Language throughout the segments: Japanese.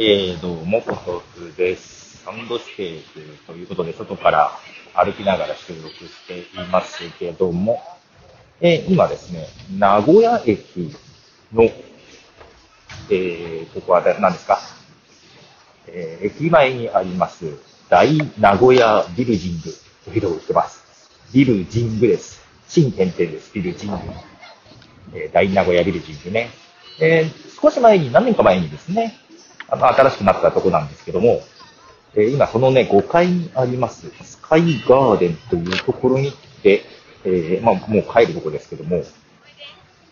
えー、どうも、ポトフです。サウンドステージということで、外から歩きながら収録していますけども、えー、今ですね、名古屋駅の、えー、ここは何ですか、えー、駅前にあります、大名古屋ビルジングというのを売ってます。ビルジングです。新点々です、ビルジング。えー、大名古屋ビルジングね。えー、少し前に、何年か前にですね、あの、新しくなったとこなんですけども、えー、今そのね、5階にあります、スカイガーデンというところに来て、えー、まあ、もう帰るとこですけども、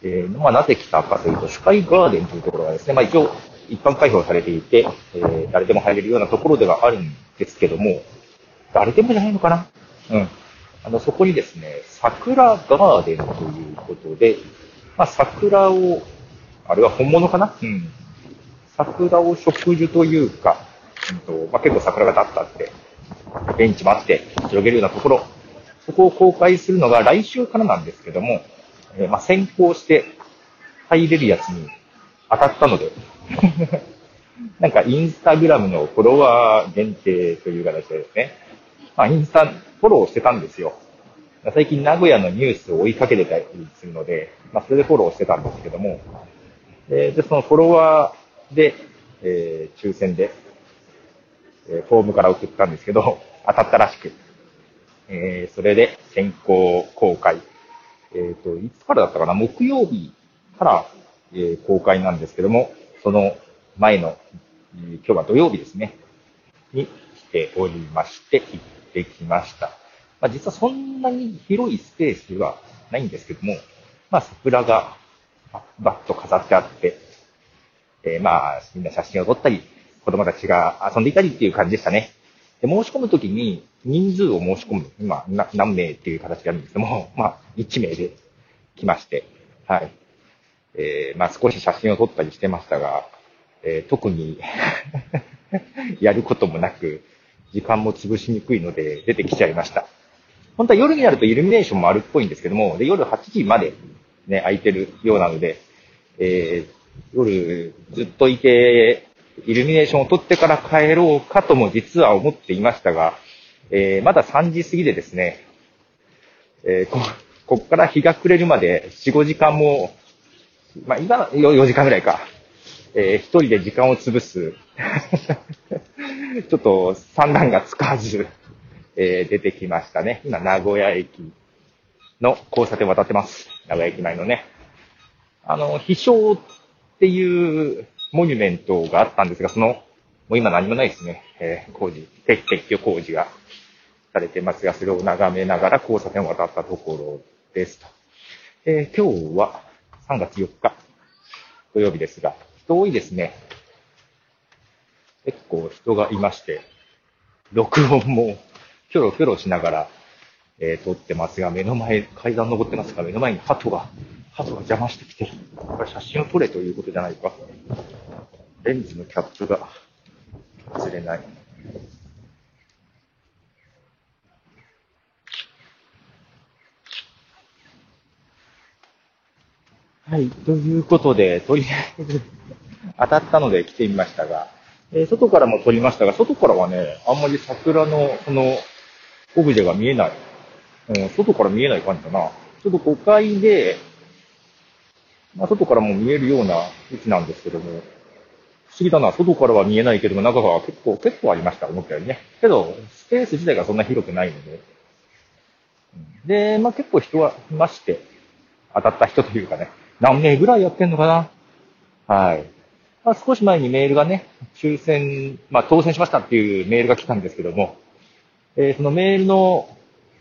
えー、まあ、なぜ来たかというと、スカイガーデンというところがですね、まあ、一応、一般開放されていて、えー、誰でも入れるようなところではあるんですけども、誰でもじゃないのかな？うん。あの、そこにですね、桜ガーデンということで、まあ、桜を、あれは本物かな？うん。桜を植樹というか、うんとまあ、結構桜が立ったって、ベンチもあって広げるようなところ、そこを公開するのが来週からなんですけども、えー、まあ、先行して入れるやつに当たったので。なんかインスタグラムのフォロワー限定という形でですね、まあ、インスタフォローしてたんですよ。最近名古屋のニュースを追いかけてたりするので、まあ、それでフォローしてたんですけども、で、そのフォロワーで、えー、抽選で、えー、フォームから送ったんですけど、当たったらしく、えー、それで先行公開。えっ、ー、と、いつからだったかな？木曜日から、えー、公開なんですけども、その前の、えー、今日は土曜日ですね、に来ておりまして、行ってきました。まあ、実はそんなに広いスペースではないんですけども、まあ、桜がバッと飾ってあって、えー、まあ、みんな写真を撮ったり、子供たちが遊んでいたりっていう感じでしたね。で、申し込むときに人数を申し込む、今、何名っていう形であるんですけども、まあ、1名で来まして、はい。えー、まあ少し写真を撮ったりしてましたが、えー、特に やることもなく、時間も潰しにくいので出てきちゃいました。本当は夜になるとイルミネーションもあるっぽいんですけども、で夜8時までね、空いてるようなので、えー、夜ずっといて、イルミネーションを撮ってから帰ろうかとも実は思っていましたが、えー、まだ3時過ぎでですね、えー、こ、こっから日が暮れるまで4、5時間も、まあ、今、4時間ぐらいか、えー、一人で時間を潰す、ちょっと散乱がつかず、えー、出てきましたね。今、名古屋駅の交差点を渡ってます。名古屋駅前のね。あの、飛翔っていうモニュメントがあったんですが、その、もう今何もないですね。えー、工事、撤去工事がされてますが、それを眺めながら交差点を渡ったところですと。えー、今日は3月4日土曜日ですが、人多いですね。結構人がいまして、録音もキョロキョロしながら、えー、撮ってますが、目の前、階段登ってますが、目の前に鳩が鳩が邪魔してきてる。これ写真を撮れということじゃないか。レンズのキャップが外れない。はい。ということで、とりあえず 当たったので来てみましたが、えー、外からも撮りましたが、外からはね、あんまり桜の、その、オブジェが見えない。うん、外から見えない感じかな。ちょっと5階で、まあ、外からも見えるような位置なんですけども、不思議だな、外からは見えないけども、中が結構、結構ありました、思ったよりね。けど、スペース自体がそんな広くないので。で、まあ結構人はいまして、当たった人というかね、何名ぐらいやってんのかなはい。まあ、少し前にメールがね、抽選、まあ当選しましたっていうメールが来たんですけども、えー、そのメールの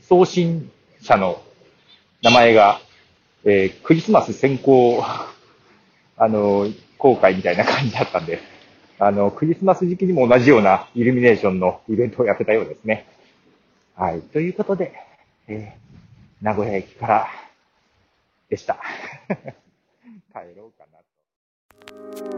送信者の名前が、えー、クリスマス先行、あの、公開みたいな感じだったんで、あの、クリスマス時期にも同じようなイルミネーションのイベントをやってたようですね。はい。ということで、えー、名古屋駅からでした。帰ろうかなと。